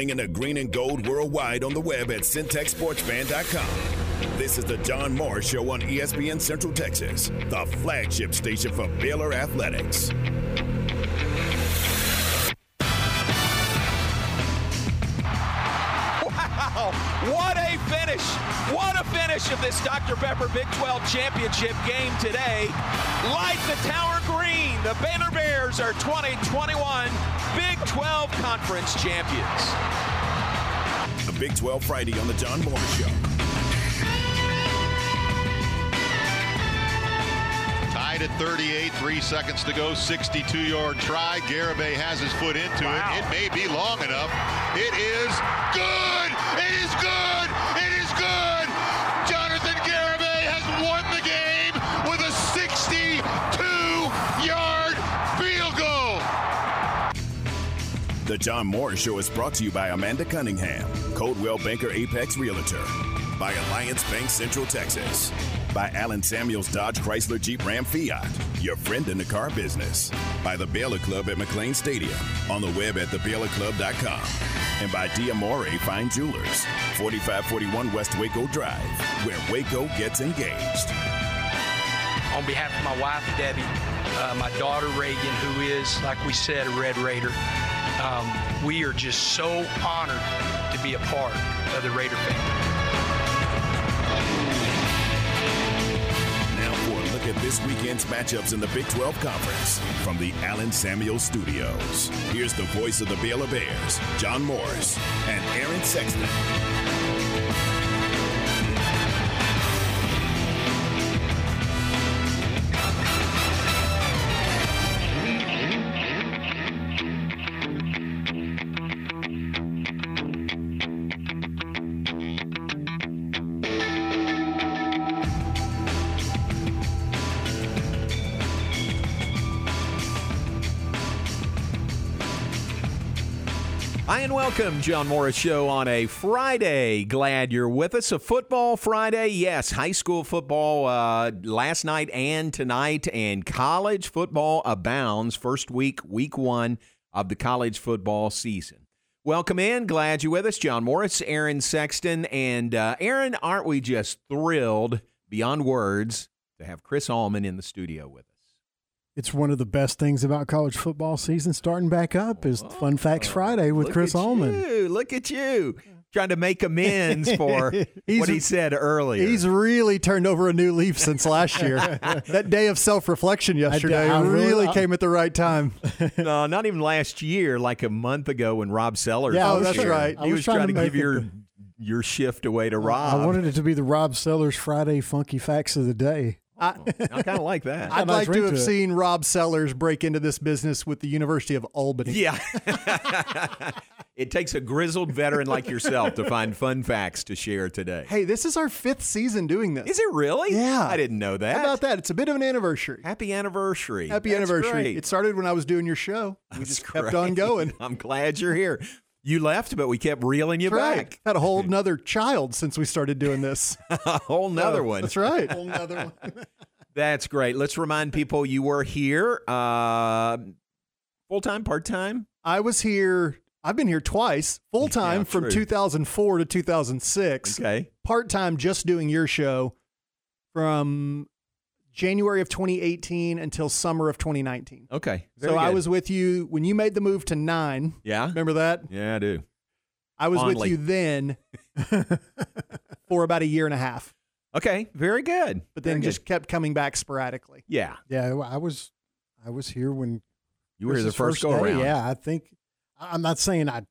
Slinging the green and gold worldwide on the web at syntechsportsfan.com. This is the John Morris Show on ESPN Central Texas, the flagship station for Baylor Athletics. Finish of this Dr. Pepper Big 12 Championship game today. Light the tower green. The Baylor Bears are 2021 Big 12 Conference champions. The Big 12 Friday on the John Morris Show. Tied at 38, three seconds to go, 62-yard try. Garibay has his foot into Wow. it. It may be long enough. It is good. It is good. The John Morris Show is brought to you by Amanda Cunningham, Coldwell Banker Apex Realtor, by Alliance Bank Central Texas, by Allen Samuels Dodge Chrysler Jeep Ram Fiat, your friend in the car business, by the Baylor Club at McLane Stadium, on the web at thebaylorclub.com, and by Diamore Fine Jewelers, 4541 West Waco Drive, where Waco gets engaged. on behalf of my wife Debbie, uh, my daughter Reagan, who is, like we said, a Red Raider. Um, we are just so honored to be a part of the Raider family. Now for a look at this weekend's matchups in the Big 12 Conference from the Allen Samuel Studios. Here's the voice of the Baylor Bears, John Morris, and Aaron Sexton. Welcome, John Morris Show on a Friday. Glad you're with us. A football Friday, yes. High school football uh, last night and tonight, and college football abounds. First week, week one of the college football season. Welcome in. Glad you're with us, John Morris, Aaron Sexton, and uh, Aaron. Aren't we just thrilled beyond words to have Chris Allman in the studio with us? It's one of the best things about college football season starting back up is Fun Facts Friday with Chris Allman. You, look at you. Trying to make amends for what he said earlier. He's really turned over a new leaf since last year. that day of self reflection yesterday I really, really- came at the right time. no, not even last year, like a month ago when Rob Sellers Yeah, that's here. right. He I was, was trying, trying to, to give your the- your shift away to Rob. I wanted it to be the Rob Sellers Friday Funky Facts of the Day. I, oh, kind of like that. I'd nice like to have to seen Rob Sellers break into this business with the University of Albany. Yeah. it takes a grizzled veteran like yourself to find fun facts to share today. Hey, this is our fifth season doing this. Is it really? Yeah. I didn't know that. How about that? It's a bit of an anniversary. Happy anniversary. Happy That's anniversary. great. It started when I was doing your show. We That's just kept on going. I'm glad you're here. You left, but we kept reeling you That's right. back. Had a whole nother child since we started doing this. a whole nother So, one. That's right. Whole nother one. That's great. Let's remind people you were here uh, full time, part time. I was here. I've been here twice, full time Yeah, from true. 2004 to 2006. Okay. Part time, just doing your show from January of 2018 until summer of 2019. Okay. so Very I was with you when you made the move to nine. Yeah. Remember that? Yeah, I do. I was Fondly. with you then for about a year and a half, Okay. Very good. but then Very just good. kept coming back sporadically. yeah. Yeah, I was I was here when You were here the Chris's first go around. Yeah, I think I'm not saying I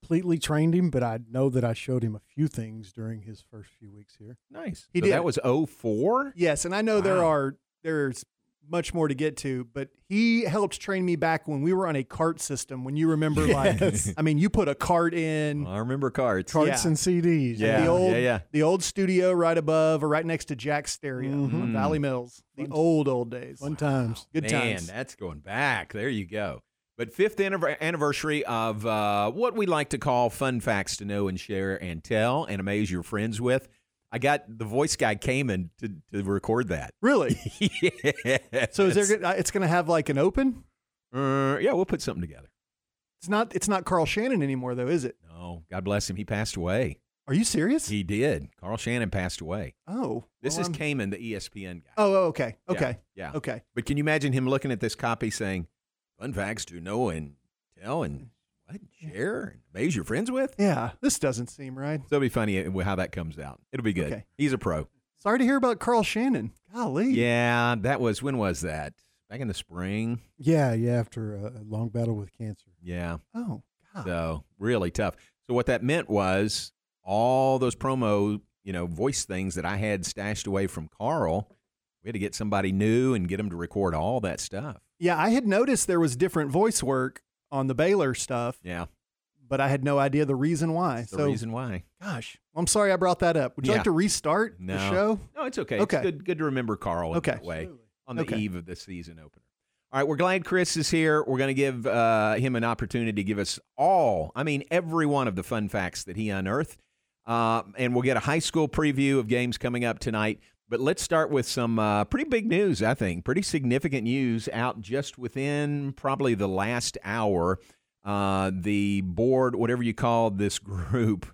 completely trained him, but I know that I showed him a few things during his first few weeks here. Nice. He so did. That was 04? Yes, and I know there are there's much more to get to, but he helped train me back when we were on a cart system. When you remember, Yes. like, I mean, you put a cart in I remember cards. Carts Yeah. and CDs. Yeah. the old yeah, yeah. the old studio right above or right next to Jack's stereo Mhm. on Valley Mills. The Fun- old old days. Fun times. Good Man, times. Man, that's going back. There you go. But fifth anniversary of uh, what we like to call fun facts to know and share and tell and amaze your friends with. I got the voice guy came in to, to record that. Really? yeah. So is there? gonna- uh, It's going to have like an open. Uh, yeah, we'll put something together. It's not. It's not Carl Shannon anymore, though, is it? No, God bless him. He passed away. Are you serious? He did. Carl Shannon passed away. oh, This well, is I'm- Kamen, the ESPN guy. Oh, oh, okay, Yeah, okay, Yeah. okay. But can you imagine him looking at this copy saying, "Fun facts to know and tell and mm. what share and amaze your friends with"? Yeah, this doesn't seem right. So it'll be funny uh, how that comes out. It'll be good. Okay. He's a pro. Sorry to hear about Carl Shannon. Golly. Yeah, that was when was that? Back in the spring. Yeah, yeah. After a, a long battle with cancer. Yeah. Oh, God. So really tough. So what that meant was all those promo, you know, voice things that I had stashed away from Carl. We had to get somebody new and get them to record all that stuff. Yeah, I had noticed there was different voice work on the Baylor stuff, Yeah, but I had no idea the reason why. the so, reason why. gosh, I'm sorry I brought that up. Would you Yeah. like to restart No. the show? No, it's okay. Okay. It's good, good to remember Carl in Okay. that way on the Okay. eve of the season opener. All right, we're glad Chris is here. We're going to give uh, him an opportunity to give us all, I mean, every one of the fun facts that he unearthed. Uh, and we'll get a high school preview of games coming up tonight. But let's start with some uh, pretty big news, I think. Pretty significant news out just within probably the last hour. Uh, the board, whatever you call this group,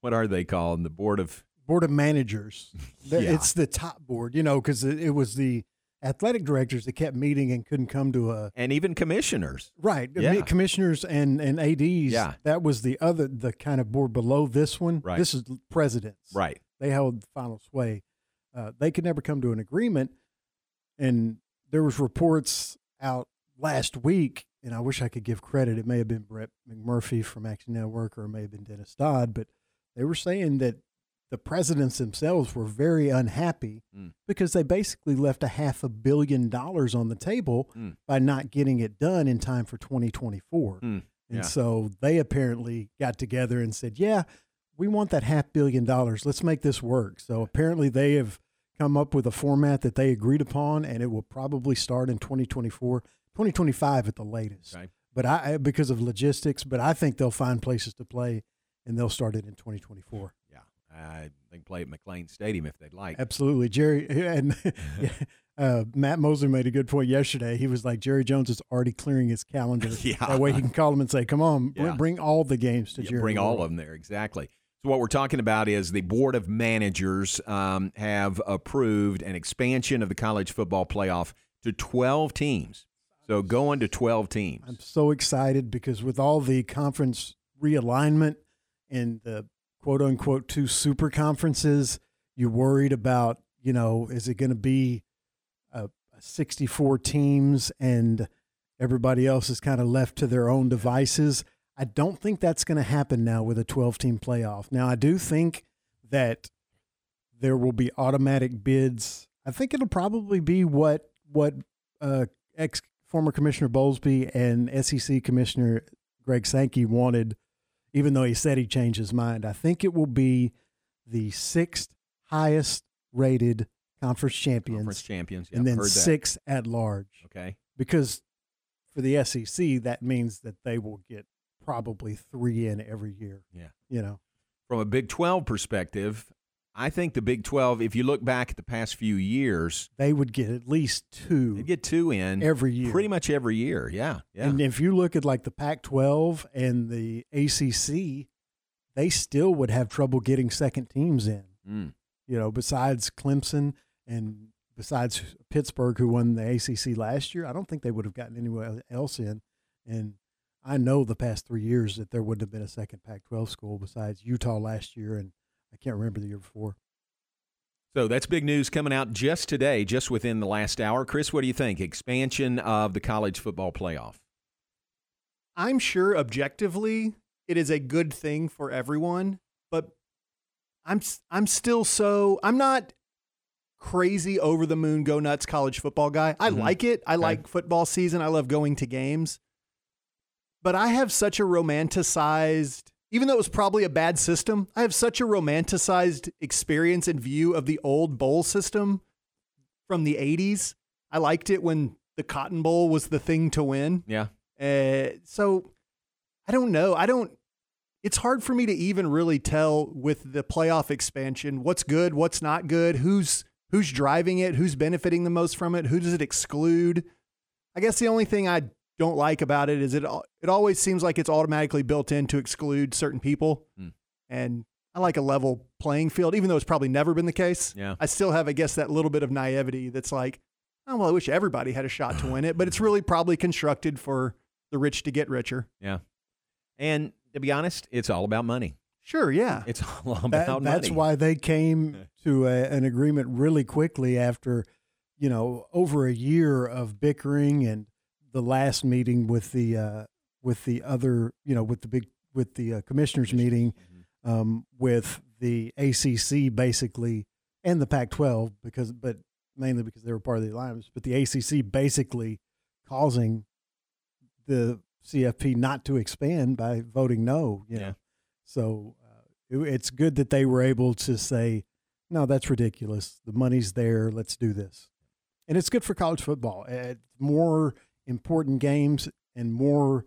what are they called? The board of Board of Managers. Yeah. It's the top board, you know, because it, it was the athletic directors that kept meeting and couldn't come to a and even commissioners. right Yeah. commissioners and and ads. Yeah. that was the other the kind of board below this one. Right. This is presidents. Right. they held final sway. Uh, they could never come to an agreement, and there was reports out last week. And I wish I could give credit. It may have been Brett McMurphy from Action Network, or it may have been Dennis Dodd, but they were saying that the presidents themselves were very unhappy Mm. because they basically left a half a billion dollars on the table Mm. by not getting it done in time for 2024. Mm. And Yeah. so they apparently got together and said, "Yeah, we want that half billion dollars. Let's make this work." So apparently they have come up with a format that they agreed upon, and it will probably start in 2024, 2025 at the latest. Okay. But I, because of logistics, but I think they'll find places to play, and they'll start it in 2024. Yeah. I think play at McLane Stadium if they'd like. Absolutely, Jerry and uh, Matt Mosley made a good point yesterday. He was like, Jerry Jones is already clearing his calendar. Yeah. That way he can call him and say, "Come on, br- Yeah. bring all the games to Yeah, Jerry." bring all of them there. Exactly. So what we're talking about is the board of managers um, have approved an expansion of the college football playoff to 12 teams. So going to 12 teams. I'm so excited because with all the conference realignment and the quote unquote two super conferences, you're worried about, you know, is it going to be a 64 teams and everybody else is kind of left to their own devices? I don't think that's going to happen now with a 12 team playoff. Now, I do think that there will be automatic bids. I think it'll probably be what what uh, ex former Commissioner Bowlesby and SEC Commissioner Greg Sankey wanted, even though he said he changed his mind. I think it will be the sixth highest rated conference champions, Conference champions. and then six at large. Okay. Because for the SEC, that means that they will get probably three in every year. Yeah. You know, From a Big 12 perspective, I think the Big 12, if you look back at the past few years, they would get at least two they get two in every year. pretty much every year. Yeah. Yeah. And if you look at like the Pac 12 and the ACC, they still would have trouble getting second teams in. Mm. You know, besides Clemson and besides Pittsburgh, who won the ACC last year, I don't think they would have gotten anyone else in. And I know the past three years that there wouldn't have been a second Pac 12 school besides Utah last year. And I can't remember the year before. So that's big news coming out just today, just within the last hour. Chris, what do you think? Expansion of the college football playoff. I'm sure objectively it is a good thing for everyone, but I'm s- I'm still so I'm not crazy over the moon go nuts college football guy. I Mhm. like it. I Okay. like football season. I love going to games. But I have such a romanticized even though it was probably a bad system, I have such a romanticized experience and view of the old bowl system from the 80s. I liked it when the Cotton Bowl was the thing to win. Yeah. Uh, so I don't know. I don't. It's hard for me to even really tell with the playoff expansion what's good, what's not good, who's who's driving it, who's benefiting the most from it, who does it exclude. I guess the only thing I don't like about it is it it always seems like it's automatically built in to exclude certain people, Mm. and I like a level playing field, even though it's probably never been the case. Yeah. I still have, I guess, that little bit of naivety that's like, oh well, I wish everybody had a shot to win it, but it's really probably constructed for the rich to get richer. Yeah. And to be honest, it's all about money. Sure, yeah. It's all about That- money. that's why they came to a, an agreement really quickly after, you know, over a year of bickering and the last meeting with the uh, with the other, you know, with the big with the uh, commissioners meeting, Mm-hmm. um, with the ACC basically and the Pac-12 because, but mainly because they were part of the alliance, but the ACC basically causing the CFP not to expand by voting no. You know? Yeah. So uh, it, it's good that they were able to say, no, that's ridiculous. The money's there. Let's do this. And it's good for college football. Uh, more important games and more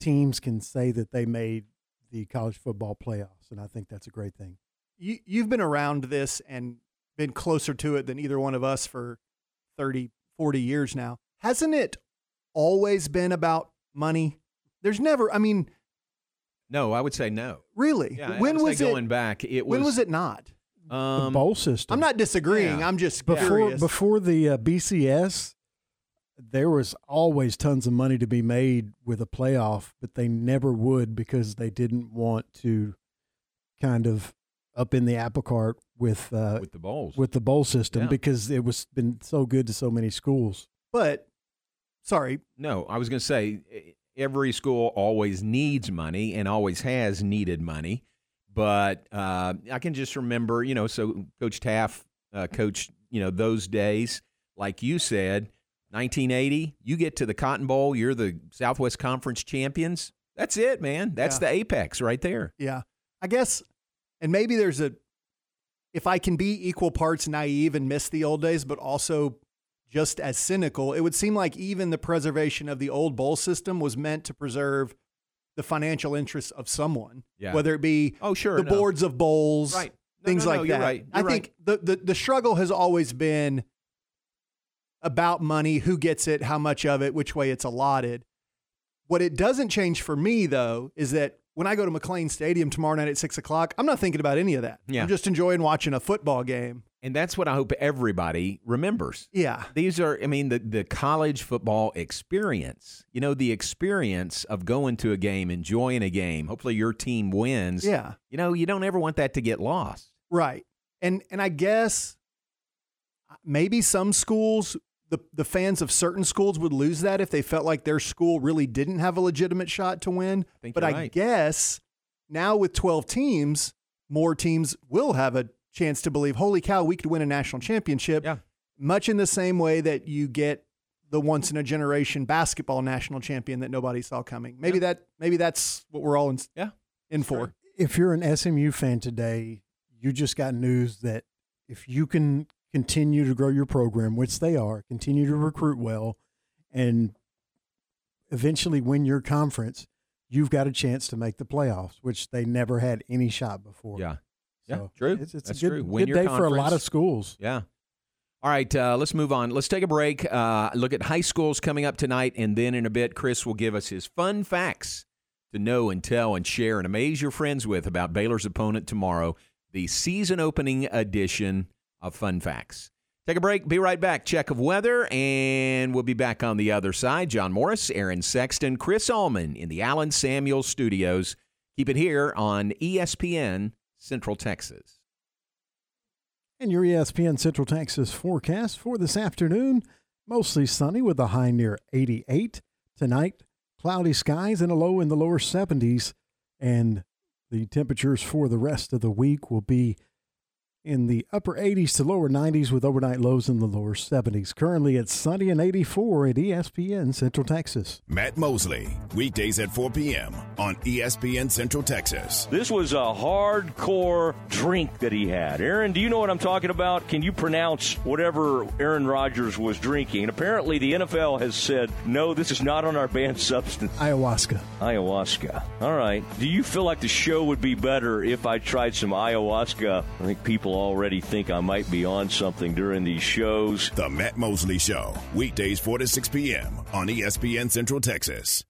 teams can say that they made the college football playoffs. And I think that's a great thing. you, you've been around this and been closer to it than either one of us for 30, 40 years now. Hasn't it always been about money? There's never, I mean, no, I would say no. really. Yeah, I when would was say it? going back? It was when was it not? The Um, bowl system. I'm not disagreeing. yeah. I'm just before curious. before the uh, BCS, there was always tons of money to be made with a playoff, but they never would because they didn't want to kind of up in the apple cart with uh, with the bowls. with the bowl system Yeah. because it was been so good to so many schools. but sorry, No, I was going to say every school always needs money and always has needed money. But uh, I can just remember, you know, so Coach Teaff uh, coached, you know, those days. Like you said, 1980, you get to the Cotton Bowl, you're the Southwest Conference champions. That's it, man. That's Yeah. the apex right there. yeah. I guess, and maybe there's a, if I can be equal parts naive and miss the old days, but also just as cynical, it would seem like even the preservation of the old bowl system was meant to preserve the financial interests of someone, Yeah. whether it be Oh, sure. the no. boards of bowls, Right. No, things no, like that. right. I You're think the, the the struggle has always been about money, who gets it, how much of it, which way it's allotted. What it doesn't change for me though is that when I go to McLane Stadium tomorrow night at six o'clock, I'm not thinking about any of that. Yeah. I'm just enjoying watching a football game. And that's what I hope everybody remembers. Yeah. These are, I mean, the, the college football experience. You know, the experience of going to a game, enjoying a game. Hopefully, your team wins. Yeah. You know, you don't ever want that to get lost. Right. And and I guess maybe some schools the the fans of certain schools would lose that if they felt like their school really didn't have a legitimate shot to win. think but I right. guess now with 12 teams, more teams will have a chance to believe, "Holy cow, we could win a national championship." Yeah. Much in the same way that you get the once in a generation basketball national champion that nobody saw coming. Maybe that maybe that's what we're all in, Yeah. in for. If you're an SMU fan today, you just got news that if you can continue to grow your program, which they are, continue to recruit well, and eventually win your conference, you've got a chance to make the playoffs, which they never had any shot before. Yeah. Yeah, So true. It's, it's a good, true. Win good day for a lot of schools. Yeah. All right, uh, let's move on. Let's take a break. Uh, look at high schools coming up tonight, and then in a bit, Chris will give us his fun facts to know and tell and share and amaze your friends with about Baylor's opponent tomorrow, the season opening edition of Fun Facts. Take a break. Be right back. Check of weather, and we'll be back on the other side. John Morris, Aaron Sexton, Chris Allman in the Allen Samuel Studios. Keep it here on ESPN Central Texas. And your ESPN Central Texas forecast for this afternoon mostly sunny with a high near 88. Tonight, cloudy skies and a low in the lower 70s. And the temperatures for the rest of the week will be in the upper 80s to lower 90s with overnight lows in the lower 70s. Currently, it's sunny and 84 at ESPN Central Texas. Matt Mosley, weekdays at 4 p.m. on ESPN Central Texas. This was a hardcore drink that he had. Aaron, do you know what I'm talking about? Can you pronounce whatever Aaron Rodgers was drinking? And apparently, the NFL has said, no, this is not on our banned substance. Ayahuasca. Ayahuasca. All right. Do you feel like the show would be better if I tried some ayahuasca? I think people people already think I might be on something during these shows. The Matt Mosley Show, weekdays 4 to 6 p.m. on ESPN Central Texas.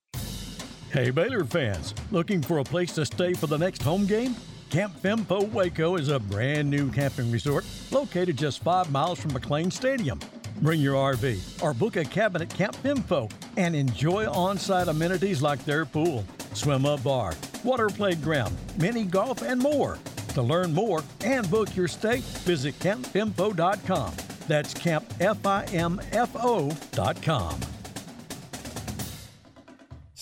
Hey, Baylor fans, looking for a place to stay for the next home game? Camp Fimfo Waco is a brand new camping resort located just five miles from McLane Stadium. Bring your RV or book a cabin at Camp Fimfo and enjoy on site amenities like their pool, swim up bar, water playground, mini golf, and more. To learn more and book your stay, visit campfimfo.com. That's campfimfo.com.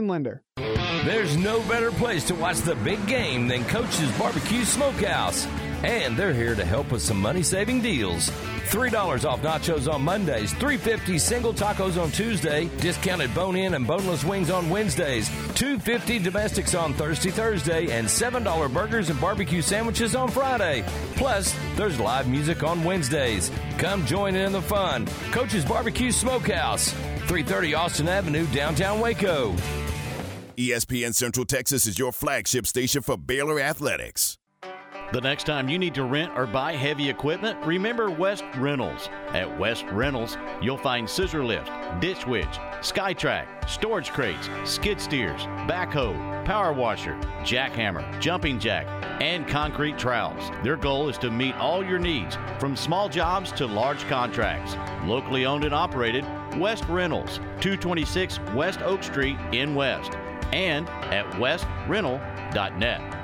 lender. There's no better place to watch the big game than Coach's Barbecue Smokehouse. And they're here to help with some money saving deals. $3 off nachos on Mondays, $3.50 single tacos on Tuesday, discounted bone in and boneless wings on Wednesdays, $2.50 domestics on Thursday, Thursday, and $7 burgers and barbecue sandwiches on Friday. Plus, there's live music on Wednesdays. Come join in the fun. Coach's Barbecue Smokehouse, 330 Austin Avenue, downtown Waco. ESPN Central Texas is your flagship station for Baylor Athletics. The next time you need to rent or buy heavy equipment, remember West Rentals. At West Rentals, you'll find scissor lift, ditch witch, SkyTrak, storage crates, skid steers, backhoe, power washer, jackhammer, jumping jack, and concrete trowels. Their goal is to meet all your needs, from small jobs to large contracts. Locally owned and operated, West Rentals, 226 West Oak Street in West, and at westrental.net.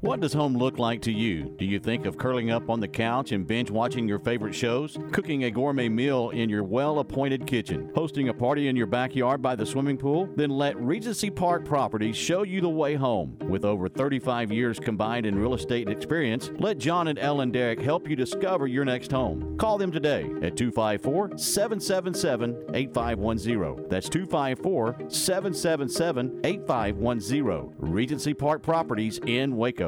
What does home look like to you? Do you think of curling up on the couch and binge watching your favorite shows? Cooking a gourmet meal in your well appointed kitchen? Hosting a party in your backyard by the swimming pool? Then let Regency Park Properties show you the way home. With over 35 years combined in real estate experience, let John and Ellen Derrick help you discover your next home. Call them today at 254 777 8510. That's 254 777 8510. Regency Park Properties in Waco.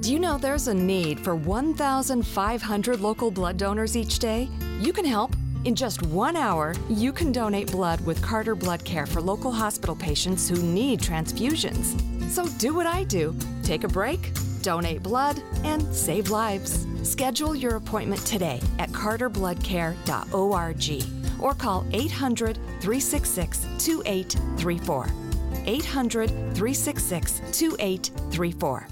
Do you know there's a need for 1,500 local blood donors each day? You can help. In just one hour, you can donate blood with Carter Blood Care for local hospital patients who need transfusions. So do what I do take a break, donate blood, and save lives. Schedule your appointment today at carterbloodcare.org or call 800 366 2834. 800 366 2834.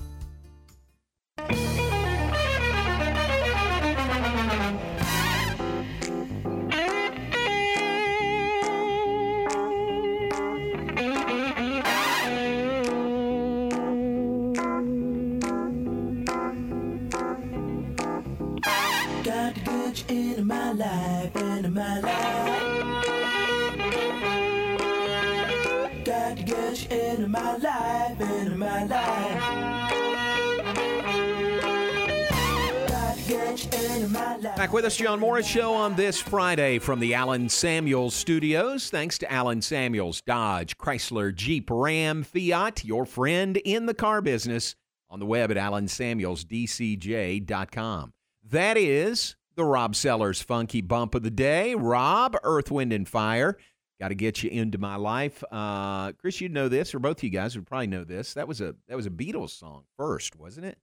With us, John Morris Show on this Friday from the Allen Samuels Studios. Thanks to Allen Samuels, Dodge, Chrysler, Jeep, Ram, Fiat, your friend in the car business, on the web at allensamuelsdcj.com. That is the Rob Sellers Funky Bump of the Day. Rob, Earth, Wind, and Fire. Got to get you into my life. Uh, Chris, you'd know this, or both of you guys would probably know this. That was a that was a Beatles song first, wasn't it?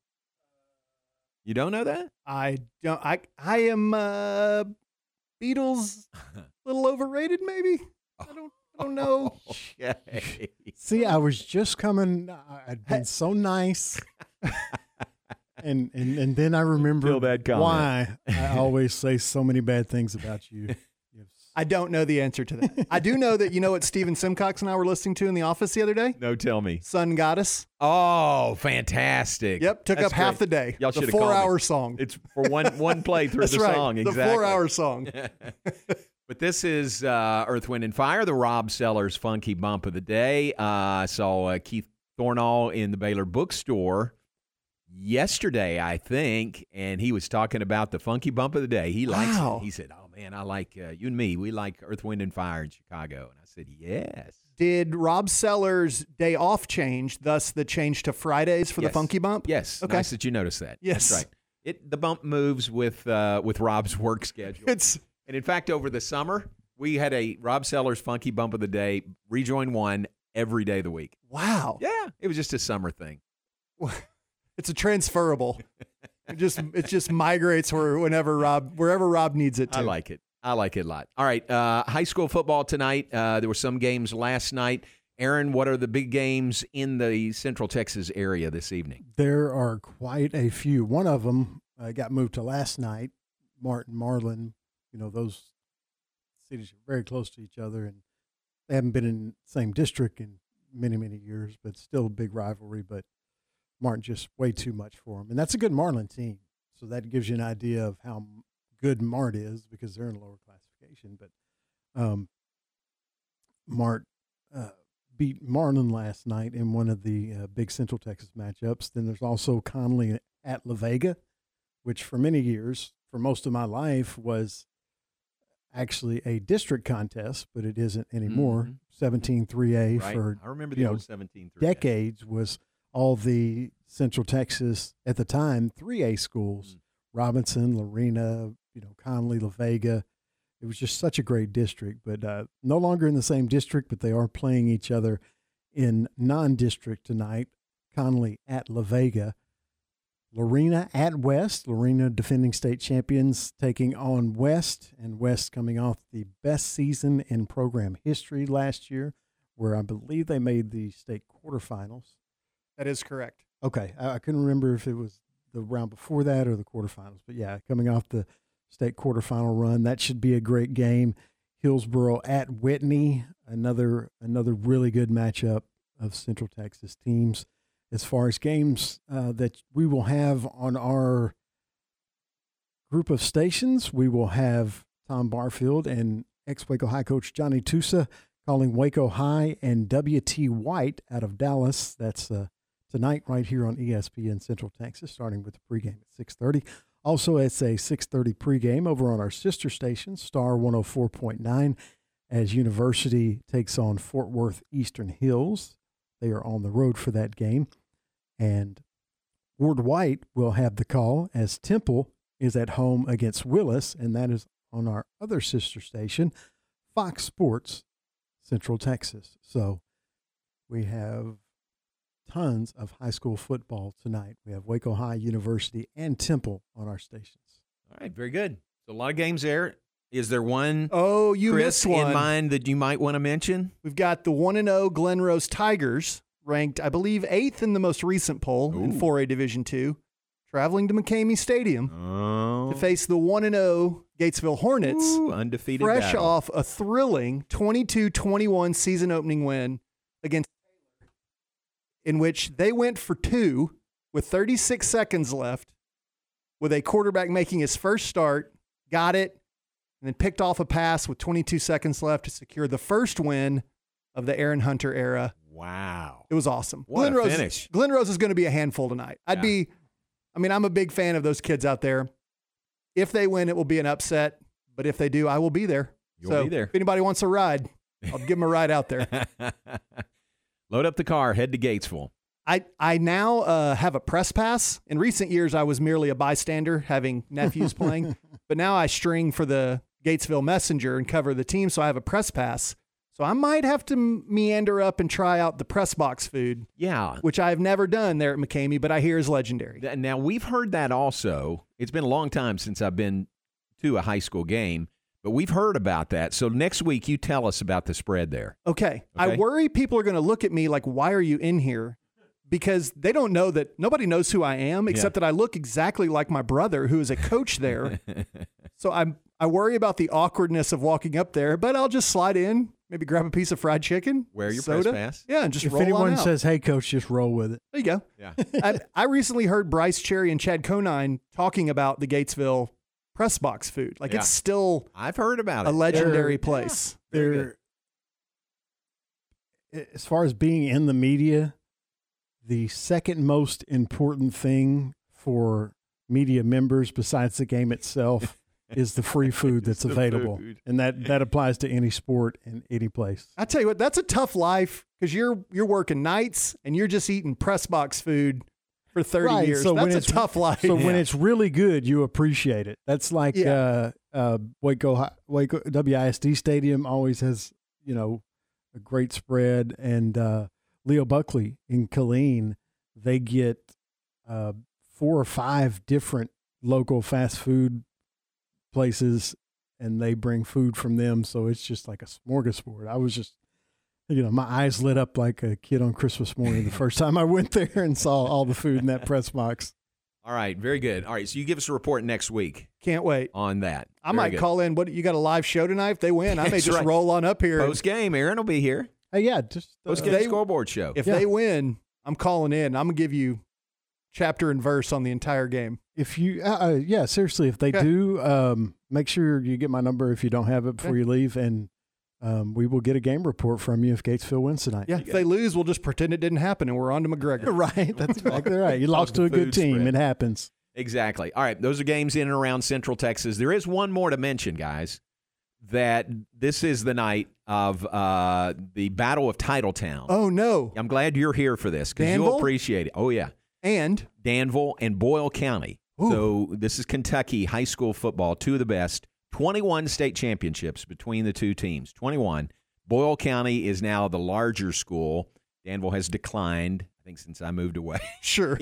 You don't know that? I don't. I I am uh, Beatles a little overrated, maybe. I don't. I don't know. Okay. See, I was just coming. I- I'd been so nice. and, and and then I remember why I always say so many bad things about you. I don't know the answer to that. I do know that you know what Stephen Simcox and I were listening to in the office the other day? No, tell me. Sun Goddess. Oh, fantastic! Yep, took That's up half the day. Y'all should have called me. four-hour song. It's for one one play through That's the right, song. the Exactly. four-hour song. but this is uh, Earth, Wind, and Fire, the Rob Sellers Funky Bump of the Day. Uh, I saw uh, Keith Thornall in the Baylor bookstore yesterday, I think, and he was talking about the Funky Bump of the Day. He likes Wow. it. He said, "Oh man, I like uh, you and me. We like Earth, Wind, and Fire in Chicago." And I said, "Yes." Did Rob Sellers' day off change, thus the change to Fridays for Yes. the Funky Bump? Yes. Okay. Nice that you noticed that. Yes. That's right. It the bump moves with uh, with Rob's work schedule. It's and in fact over the summer we had a Rob Sellers Funky Bump of the Day rejoin one every day of the week. Wow. Yeah, it was just a summer thing. It's a transferable. it just it just migrates where whenever Rob wherever Rob needs it to. I like it. I like it a lot. All right, uh, high school football tonight. Uh, there were some games last night. Aaron, what are the big games in the Central Texas area this evening? There are quite a few. One of them uh, got moved to last night. Martin, Marlin, you know, those cities are very close to each other, and they haven't been in the same district in many, many years, but still a big rivalry. But Martin just way too much for them, and that's a good Marlin team. So that gives you an idea of how good Mart is because they're in lower classification. But um, Mart uh, beat Marlin last night in one of the uh, big Central Texas matchups. Then there's also Conley at La Vega, which for many years, for most of my life, was actually a district contest, but it isn't anymore. 17 3A Right. for I remember you the know, 17 3A. decades was all the Central Texas at the time 3A schools, Robinson, Lorena, you know, Conley, La Vega. It was just such a great district, but uh, no longer in the same district, but they are playing each other in non-district tonight. Conley at La Vega, Lorena at West. Lorena defending state champions taking on West, and West coming off the best season in program history last year, where I believe they made the state quarterfinals. That is correct. Okay, I, I couldn't remember if it was the round before that or the quarterfinals, but yeah, coming off the state quarterfinal run, that should be a great game. Hillsboro at Whitney, another another really good matchup of Central Texas teams. As far as games uh, that we will have on our group of stations, we will have Tom Barfield and ex Waco High coach Johnny Tusa calling Waco High and WT White out of Dallas. That's uh, tonight right here on ESPN Central Texas, starting with the pregame at 6:30. Also, it's a 6:30 pregame over on our sister station, Star 104.9, as University takes on Fort Worth Eastern Hills. They are on the road for that game, and Ward White will have the call as Temple is at home against Willis, and that is on our other sister station, Fox Sports Central Texas. So we have tons of high school football tonight. We have Waco High University and Temple on our stations. All right, very good. So a lot of games there. Is there one? Oh, you Chris, missed one. in mind that you might want to mention? We've got the 1 and 0 Glen Rose Tigers, ranked, I believe, eighth in the most recent poll in 4A Division Two, traveling to McCamey Stadium Oh. to face the 1 and 0 Gatesville Hornets, Ooh, undefeated fresh battle. off a thrilling 22 21 season opening win against Taylor, in which they went for two with 36 seconds left, with a quarterback making his first start, got it, and then picked off a pass with 22 seconds left to secure the first win of the Aaron Hunter era. Wow. It was awesome. What Glen a Rose, finish. Glen Rose is going to be a handful tonight. I'd Yeah. be, I mean, I'm a big fan of those kids out there. If they win, it will be an upset. But if they do, I will be there. You'll so be there. If anybody wants a ride, I'll give them a ride out there. Load up the car, head to Gatesville. I, I now uh, have a press pass. In recent years, I was merely a bystander, having nephews playing. But now I string for the Gatesville Messenger and cover the team, so I have a press pass. So I might have to meander up and try out the press box food. Yeah. Which I have never done there at McCamey, but I hear is legendary. Now we've heard that also. It's been a long time since I've been to a high school game, but we've heard about that. So next week you tell us about the spread there. Okay. I worry people are going to look at me like, why are you in here? because they don't know that nobody knows who I am except that I look exactly like my brother who is a coach there. so I'm I worry about the awkwardness of walking up there, but I'll just slide in, maybe grab a piece of fried chicken, Wear your press soda, pass. yeah, and just if roll anyone on out. says, "Hey, coach," just roll with it. There you go. Yeah. I, I recently heard Bryce Cherry and Chad Conine talking about the Gatesville press box food. Like Yeah. it's still I've heard about it. a it. legendary They're- place. Very They're as far as being in the media, the second most important thing for media members besides the game itself is the free food that's the available, food. and that that applies to any sport and any place. I tell you what, that's a tough life because you're you're working nights and you're just eating press box food for thirty Right, years. so when that's a it's- tough life. So when it's really good, you appreciate it. That's like Yeah. uh, uh, Waco, Hi- Waco WISD Stadium always has you know a great spread, and uh, Leo Buckley in Killeen, they get uh, four or five different local fast food places, and they bring food from them. So it's just like a smorgasbord. I was just. You know, my eyes lit up like a kid on Christmas morning the first time I went there and saw all the food in that press box. All right, very good. All right, so you give us a report next week Can't wait. on that. I Very might good. call in. What you got a live show tonight? If they win, I may just right. roll on up here. and- post game. Aaron will be here. Hey, yeah, just uh, Post game they- scoreboard show. If Yeah. they win, I'm calling in. I'm gonna give you chapter and verse on the entire game. if you, uh, uh, yeah, seriously, if they Okay. do, um, make sure you get my number if you don't have it before Okay. you leave, and um, we will get a game report from you if Gatesville wins tonight. Yeah, if they lose, we'll just pretend it didn't happen and we're on to McGregor. right. That's exactly right. You lost to a good team. spread. It happens. Exactly. All right, those are games in and around Central Texas. There is one more to mention, guys. That this is the night of uh, the Battle of Titletown. Oh no! I'm glad you're here for this because you'll appreciate it. Oh yeah, And Danville and Boyle County. So this is Kentucky high school football, two of the best. 21 state championships between the two teams. 21. Boyle County is now the larger school. Danville has declined, I think, since I moved away. sure,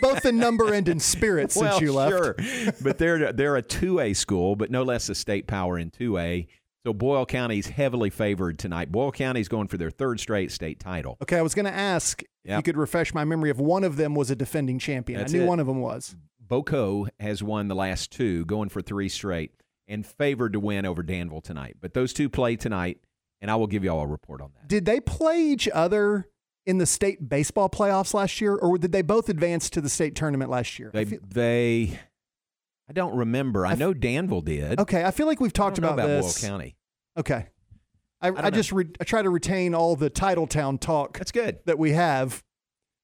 both in number and in spirit since well, you left. Sure. but they're they're a two A school, but no less a state power in two A. So Boyle County's heavily favored tonight. Boyle County's going for their third straight state title. Okay, I was going to ask if you could refresh my memory if one of them was a defending champion. That's I knew it. one of them was. Boco has won the last two, going for three straight, and favored to win over Danville tonight. But those two play tonight, and I will give you all a report on that. Did they play each other in the state baseball playoffs last year, or did they both advance to the state tournament last year? I They feel- they, I don't remember. I I f- know Danville did. okay, I feel like we've I talked about, about this. Boyle County. Okay, I, don't I, just re- I try to retain all the Titletown talk That's good. that we have,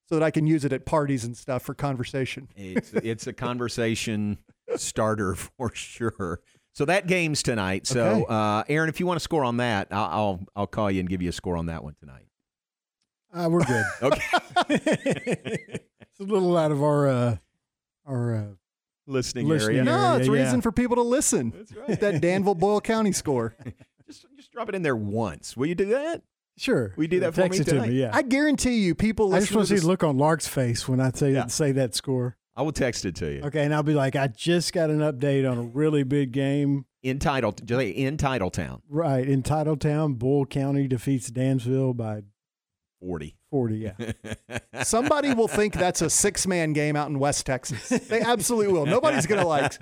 so that I can use it at parties and stuff for conversation. It's it's a conversation starter for sure. So that game's tonight. So Okay. uh, Aaron, if you want to score on that, I'll, I'll I'll call you and give you a score on that one tonight. Uh, we're good. Okay. it's a little out of our uh, our uh, Listening, Listening area. No, area, it's yeah. reason for people to listen. That's right. that Danville Boyle County score. Just just drop it in there once. Will you do that? sure. We do that for Text me it to tonight? me. Yeah. I guarantee you, people. I just want to see the look on Lark's face when I say Yeah. say that score. I will text it to you. Okay, and I'll be like, I just got an update on a really big game. In title, just say in Titletown, Right in Titletown, Boyle County defeats Danville by forty. forty. Yeah. Somebody will think that's a six man game out in West Texas. They absolutely will. Nobody's going to like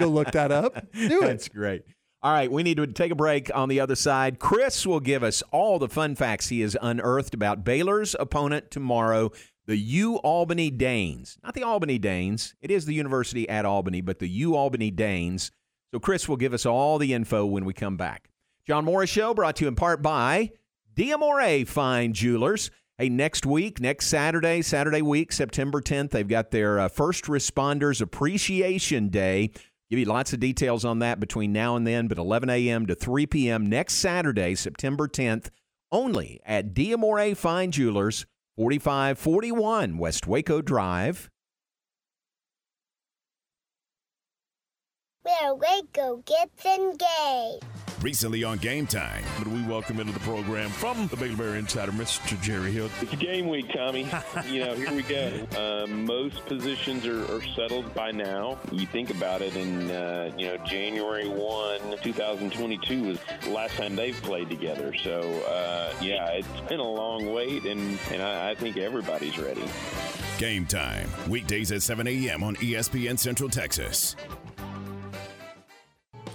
go look that up. Do it. That's great. All right, we need to take a break on the other side. Chris will give us all the fun facts he has unearthed about Baylor's opponent tomorrow, the U Albany Danes. Not the Albany Danes. It is the university at Albany, but the U Albany Danes. So Chris will give us all the info when we come back. John Morris Show brought to you in part by Diamore Fine Jewelers. Hey, next week, next Saturday, Saturday week, September 10th, they've got their uh, First Responders Appreciation Day. Give you lots of details on that between now and then, but 11 a.m. to 3 p.m. next Saturday, September 10th, only at Diamore Fine Jewelers, 4541 West Waco Drive. Where Waco gets engaged. Recently on Game Time. But we welcome into the program from the Baylor Bear Insider, Mr. Jerry Hill. It's game week, Tommy. you know, here we go. Uh, most positions are, are, settled by now. You think about it, and uh, you know, January one, 2022 was the last time they've played together. So uh, yeah, it's been a long wait, and and I, I think everybody's ready. Game Time, weekdays at 7 a.m. on ESPN Central Texas.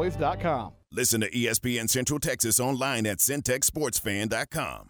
Boy Listen to ESPN Central Texas online at centexsportsfan.com.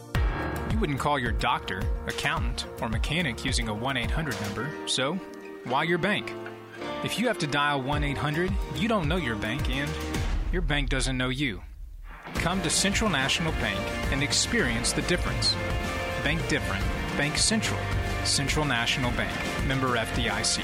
You wouldn't call your doctor, accountant, or mechanic using a 1 800 number, so why your bank? If you have to dial 1 800, you don't know your bank and your bank doesn't know you. Come to Central National Bank and experience the difference. Bank different. Bank Central. Central National Bank. Member FDIC.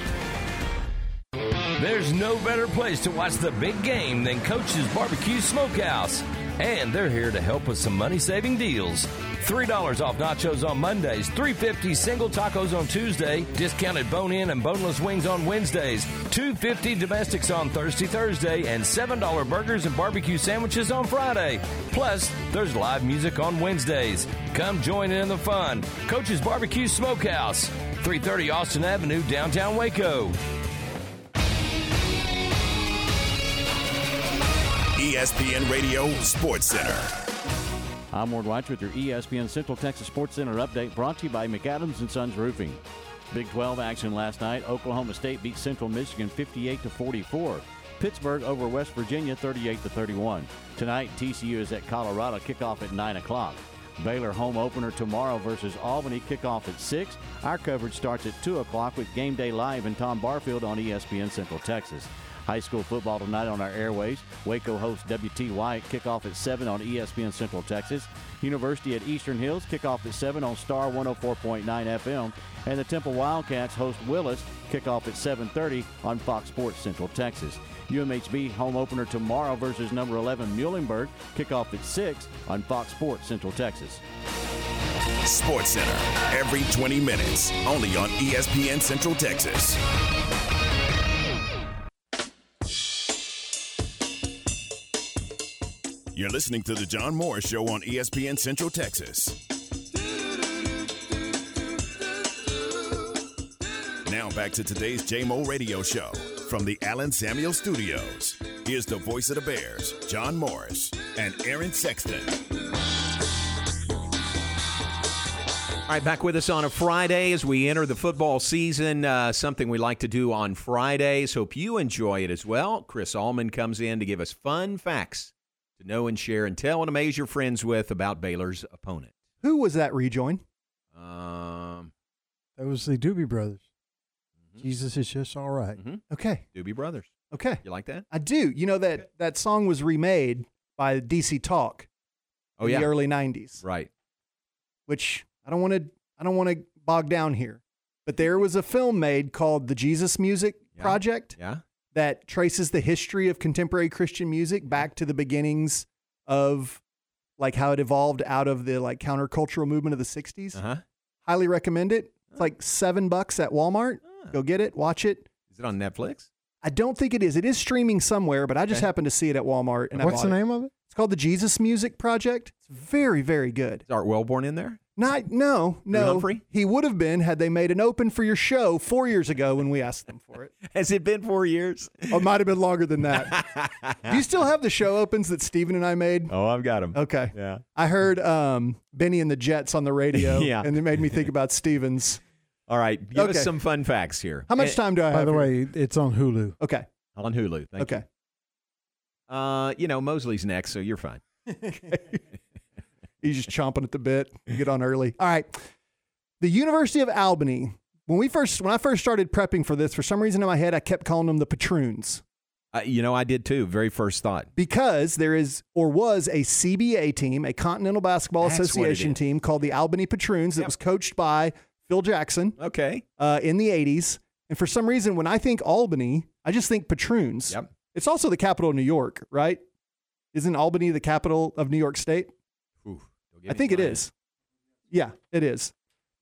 There's no better place to watch the big game than Coach's Barbecue Smokehouse. And they're here to help with some money saving deals. $3 off nachos on Mondays, $3.50 single tacos on Tuesday, discounted bone-in and boneless wings on Wednesdays, $2.50 domestics on Thursday, Thursday, and $7 burgers and barbecue sandwiches on Friday. Plus, there's live music on Wednesdays. Come join in the fun. Coach's Barbecue Smokehouse, 330 Austin Avenue, downtown Waco. ESPN Radio Sports Center. I'm Ward White with your ESPN Central Texas Sports Center update brought to you by McAdams and Sons Roofing. Big 12 action last night. Oklahoma State beat Central Michigan 58 to 44. Pittsburgh over West Virginia 38 to 31. Tonight, TCU is at Colorado. Kickoff at 9 o'clock. Baylor home opener tomorrow versus Albany. Kickoff at 6. Our coverage starts at 2 o'clock with Game Day Live and Tom Barfield on ESPN Central Texas. High school football tonight on our airways. Waco hosts WTY kickoff at 7 on ESPN Central Texas. University at Eastern Hills kickoff at 7 on Star 104.9 FM. And the Temple Wildcats host Willis kickoff at 7.30 on Fox Sports Central Texas. UMHB home opener tomorrow versus number 11 Muhlenberg kickoff at 6 on Fox Sports Central Texas. Sports Center every 20 minutes only on ESPN Central Texas. You're listening to The John Morris Show on ESPN Central Texas. Now back to today's JMO Radio Show from the Allen Samuels Studios. Here's the voice of the Bears, John Morris and Aaron Sexton. All right, back with us on a Friday as we enter the football season. Uh, something we like to do on Fridays. Hope you enjoy it as well. Chris Allman comes in to give us fun facts to know and share and tell and amaze your friends with about Baylor's opponent. Who was that rejoin? Um, That was the Doobie Brothers. Jesus is just all right. Okay. Doobie Brothers. Okay. You like that? I do. You know that that song was remade by DC Talk Oh, in yeah. the early 90s. Right. Which I don't want to I don't want to bog down here. But there was a film made called The Jesus Music Project Yeah. That traces the history of contemporary Christian music back to the beginnings of like how it evolved out of the like countercultural movement of the 60s. Uh-huh. Highly recommend it. It's like 7 bucks at Walmart. Go get it, watch it. Is it on Netflix? I don't think it is. It is streaming somewhere, but I just Okay. happened to see it at Walmart. And What's the it. name of it? It's called the Jesus Music Project. It's very, very good. Is Art Wellborn in there? Not, no, no. Humphrey? He would have been had they made an open for your show four years ago when we asked them for it. Has it been four years? Oh, it might have been longer than that. Do you still have the show opens that Steven and I made? Oh, I've got them. Okay. Yeah. I heard um, Benny and the Jets on the radio, Yeah. and it made me think about Stevens. All right. Give Okay. us some fun facts here. How much Eh, time do I By have? the here? way, it's on Hulu. okay. On Hulu. Thank okay. you. Uh, you know, Mosley's next, so you're fine. He's just chomping at the bit. Get on early. All right. The University of Albany. When we first, when I first started prepping for this, for some reason in my head, I kept calling them the Patroons Uh, you know, I did too. Very first thought. because there is or was a CBA team, a Continental Basketball That's Association team called the Albany Patroons that was coached by Phil Jackson Okay. uh, in the 80s. And for some reason, when I think Albany, I just think Patroons. Yep. It's also the capital of New York, right? Isn't Albany the capital of New York State? Ooh, don't get I think it is. Yeah, it is.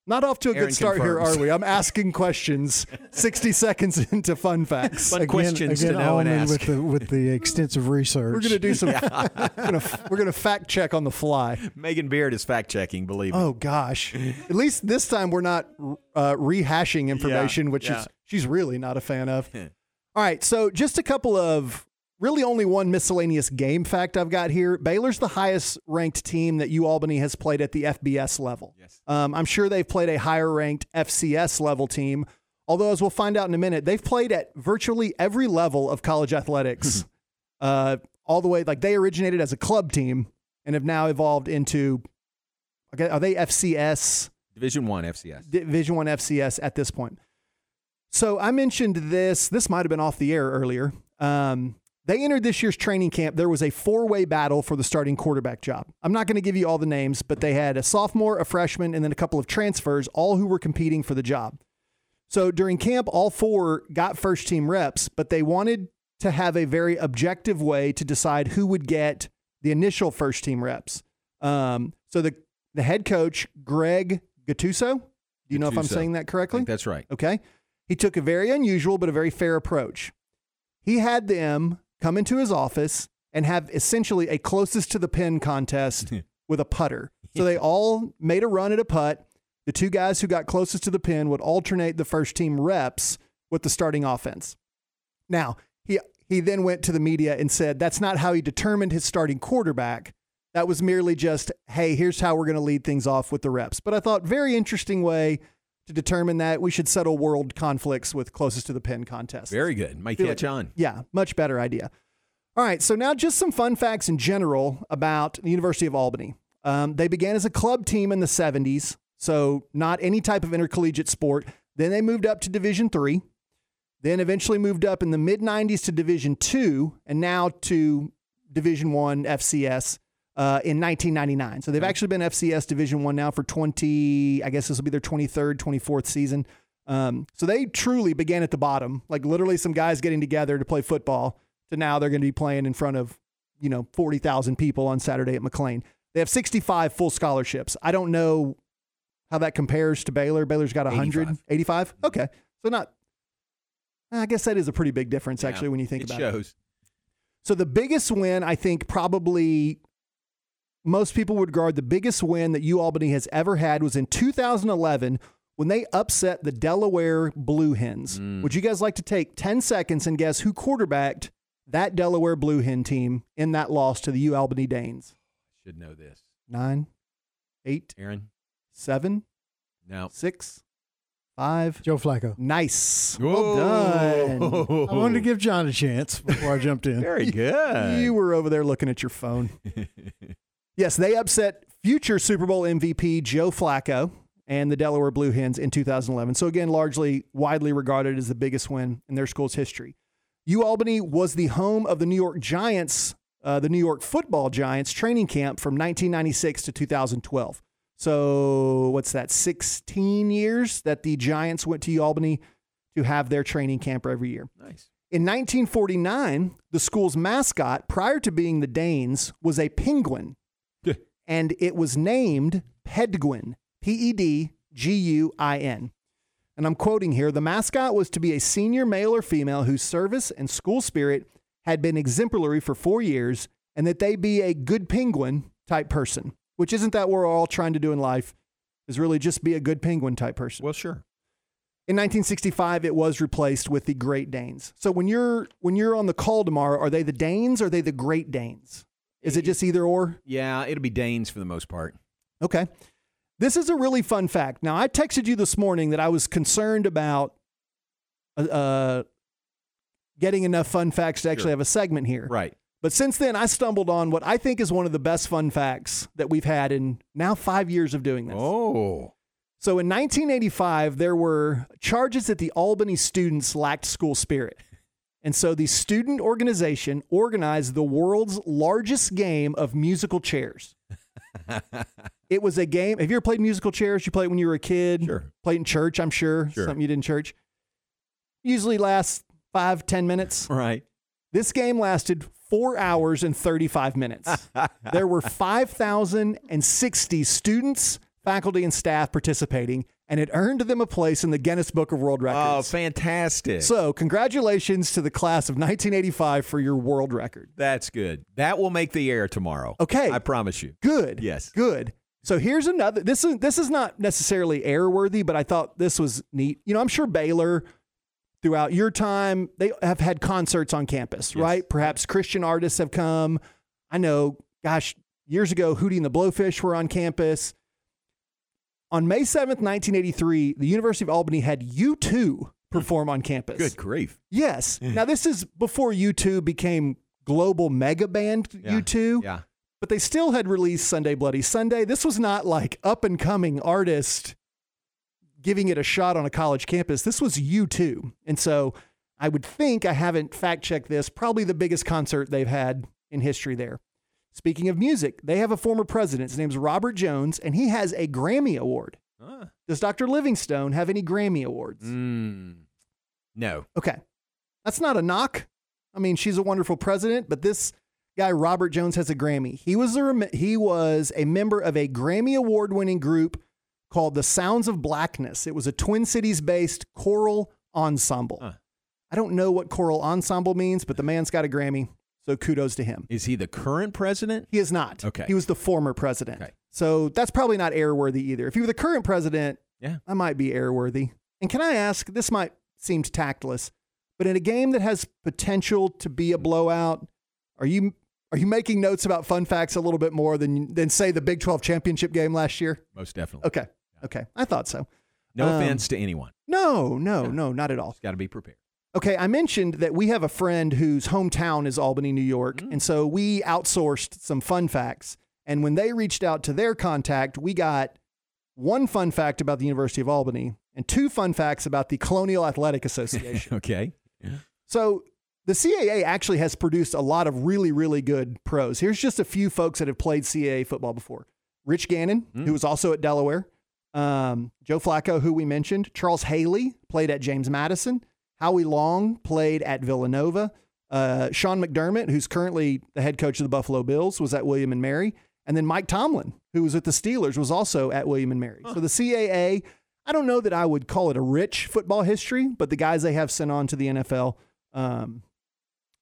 Not off to a Aaron good start here, are we? I'm asking questions 60 seconds into fun facts. Fun Again, questions again, to know and ask. with the with the extensive research. We're going to do some, we're going to fact check on the fly. Megan Beard is fact checking, believe me. Oh, gosh. At least this time we're not uh, rehashing information, which yeah. is she's really not a fan of. All right, so just a couple of really only one miscellaneous game fact I've got here. Baylor's the highest ranked team that U Albany has played at the FBS level. Yes. Um, I'm sure they've played a higher ranked FCS level team. Although, as we'll find out in a minute, they've played at virtually every level of college athletics, uh, all the way like they originated as a club team and have now evolved into. Okay, are they FCS? Division One FCS. Division One FCS at this point. So I mentioned this. This might have been off the air earlier. Um, they entered this year's training camp. There was a four-way battle for the starting quarterback job. I'm not going to give you all the names, but they had a sophomore, a freshman, and then a couple of transfers, all who were competing for the job. So during camp, all four got first-team reps, but they wanted to have a very objective way to decide who would get the initial first-team reps. Um, so the the head coach, Greg Gattuso, do you know if I'm saying that correctly? that's right. Okay. He took a very unusual but a very fair approach. He had them come into his office and have essentially a closest to the pin contest with a putter. So they all made a run at a putt. The two guys who got closest to the pin would alternate the first team reps with the starting offense. Now, he he then went to the media and said that's not how he determined his starting quarterback. That was merely just, hey, here's how we're going to lead things off with the reps. But I thought very interesting way to determine that we should settle world conflicts with closest to the pin contest. Very good. Might catch like- on. Yeah, much better idea. All right, so now just some fun facts in general about the University of Albany. Um, they began as a club team in the 70s, so not any type of intercollegiate sport. Then they moved up to Division three, then eventually moved up in the mid 90s to Division two, and now to Division one FCS uh, in 1999. So they've actually been FCS Division one now for 20. I guess this will be their 23rd, 24th season. Um, so they truly began at the bottom, like literally some guys getting together to play football. To now they're going to be playing in front of you know 40,000 people on Saturday at McLane. They have 65 full scholarships. I don't know how that compares to Baylor. Baylor's got 100, 85. 85. Okay, so not. I guess that is a pretty big difference Yeah, actually when you think it about it. shows. So the biggest win, I think, probably most people would regard the biggest win that U Albany has ever had was in 2011 when they upset the Delaware Blue Hens. Mm. Would you guys like to take 10 seconds and guess who quarterbacked that Delaware Blue Hen team in that loss to the U Albany Danes? I should know this. Nine, eight, Aaron? seven, No. six, Five. Joe Flacco. Nice. Well done. I wanted to give John a chance before I jumped in. Very good. You were over there looking at your phone. yes, they upset future Super Bowl MVP Joe Flacco and the Delaware Blue Hens in 2011. So, again, largely widely regarded as the biggest win in their school's history. U Albany was the home of the New York Giants, uh, the New York football Giants training camp from 1996 to 2012. So, what's that, 16 years that the Giants went to U Albany to have their training camp every year. Nice. In 1949, the school's mascot, prior to being the Danes, was a penguin. And it was named Pedguin, P E D G U I N. And I'm quoting here the mascot was to be a senior male or female whose service and school spirit had been exemplary for four years, and that they be a good penguin type person, which isn't that we're all trying to do in life, is really just be a good penguin type person. Well, sure. In 1965, it was replaced with the Great Danes. So when you're when you're on the call tomorrow, are they the Danes or are they the Great Danes? Is it just either or? Yeah, it'll be Danes for the most part. Okay. This is a really fun fact. Now, I texted you this morning that I was concerned about uh, uh, getting enough fun facts to actually Sure. have a segment here. Right. But since then, I stumbled on what I think is one of the best fun facts that we've had in now five years of doing this. Oh. So in 1985, there were charges that the Albany students lacked school spirit. And so the student organization organized the world's largest game of musical chairs. it was a game. Have you ever played musical chairs? You played when you were a kid? Sure. Played in church, I'm sure. Sure. Something you did in church. Usually lasts five, ten minutes. Right. This game lasted four hours and 35 minutes. there were 5,060 students, faculty, and staff participating, and it earned them a place in the Guinness Book of World oh, Records. Oh, fantastic. so, congratulations to the class of 1985 for your world record. That's good. That will make the air tomorrow. Okay. I promise you. Good. Yes. Good. So here's another. This is this is not necessarily airworthy, but I thought this was neat. You know, I'm sure Baylor, throughout your time, they have had concerts on campus, right? Perhaps Christian artists have come. I know, gosh, years ago, Hootie and the Blowfish were on campus. On May 7th, 1983, the University of Albany had U2 perform on campus. Good grief. Yes. now, this is before U2 became global mega band U2 Yeah. but they still had released Sunday Bloody Sunday. This was not like up and coming artist giving it a shot on a college campus. This was U2. And so I would think, I haven't fact checked this, probably the biggest concert they've had in history there. Speaking of music, they have a former president. His name's Robert Jones, and he has a Grammy Award. Ah. Does Dr. Livingstone have any Grammy Awards? Mm, no. Okay. That's not a knock. I mean, she's a wonderful president, but this guy Robert Jones has a Grammy. He was a he was a member of a Grammy award winning group called the Sounds of Blackness. It was a Twin Cities based choral ensemble. I don't know what choral ensemble means, but the man's got a Grammy, so kudos to him. Is he the current president? He is not. Okay. He was the former president. Okay. So that's probably not airworthy either. If he were the current president, Yeah. I might be airworthy. And can I ask, this might seem tactless, but in a game that has potential to be a blowout, are you are you making notes about fun facts a little bit more than than say the Big 12 championship game last year? Most definitely. Okay. Okay. I thought so. No Um, offense to anyone. No, no, no, not at all. Got to be prepared. Okay, I mentioned that we have a friend whose hometown is Albany, New York. And so we outsourced some fun facts. And when they reached out to their contact, we got one fun fact about the University of Albany and two fun facts about the Colonial Athletic Association. okay. so the CAA actually has produced a lot of really, really good pros. Here's just a few folks that have played CAA football before Rich Gannon, who was also at Delaware, um, Joe Flacco, who we mentioned, Charles Haley played at James Madison, Howie Long played at Villanova, uh, Sean McDermott, who's currently the head coach of the Buffalo Bills, was at William and Mary, and then Mike Tomlin, who was with the Steelers, was also at William and Mary. So the CAA, I don't know that I would call it a rich football history, but the guys they have sent on to the NFL, um,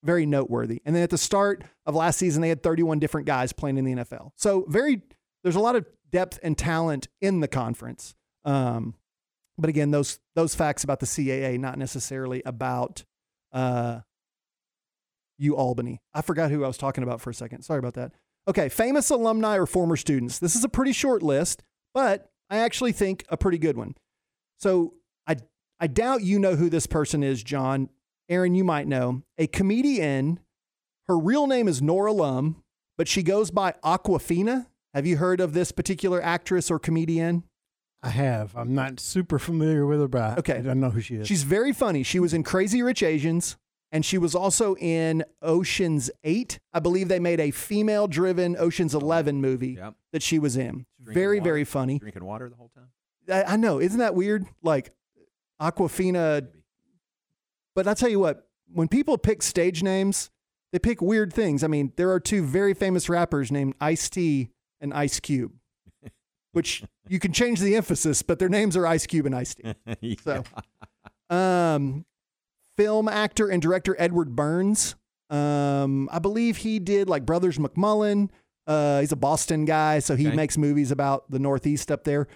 very noteworthy. And then at the start of last season, they had 31 different guys playing in the NFL. So very, there's a lot of depth and talent in the conference. Um, but again, those those facts about the CAA, not necessarily about uh, U Albany. I forgot who I was talking about for a second. Sorry about that. Okay, famous alumni or former students. This is a pretty short list, but I actually think a pretty good one. So I I doubt you know who this person is, John. Aaron, you might know. A comedian. Her real name is Nora Lum, but she goes by Awkwafina. Have you heard of this particular actress or comedian? I have. I'm not super familiar with her, but I, Okay. I don't know who she is. She's very funny. She was in Crazy Rich Asians, and she was also in Ocean's Eight. I believe they made a female driven Ocean's Eleven movie Yep. that she was in. Drinking Very, water? very funny. Drinking water the whole time. I, I know. Isn't that weird? Like Aquafina. But I tell you what, when people pick stage names, they pick weird things. I mean, there are two very famous rappers named Ice T and Ice Cube, which you can change the emphasis, but their names are Ice Cube and Ice T. So, um, film actor and director Edward Burns. Um, I believe he did like Brothers McMullen. Uh, he's a Boston guy, so he Okay. makes movies about the Northeast up there.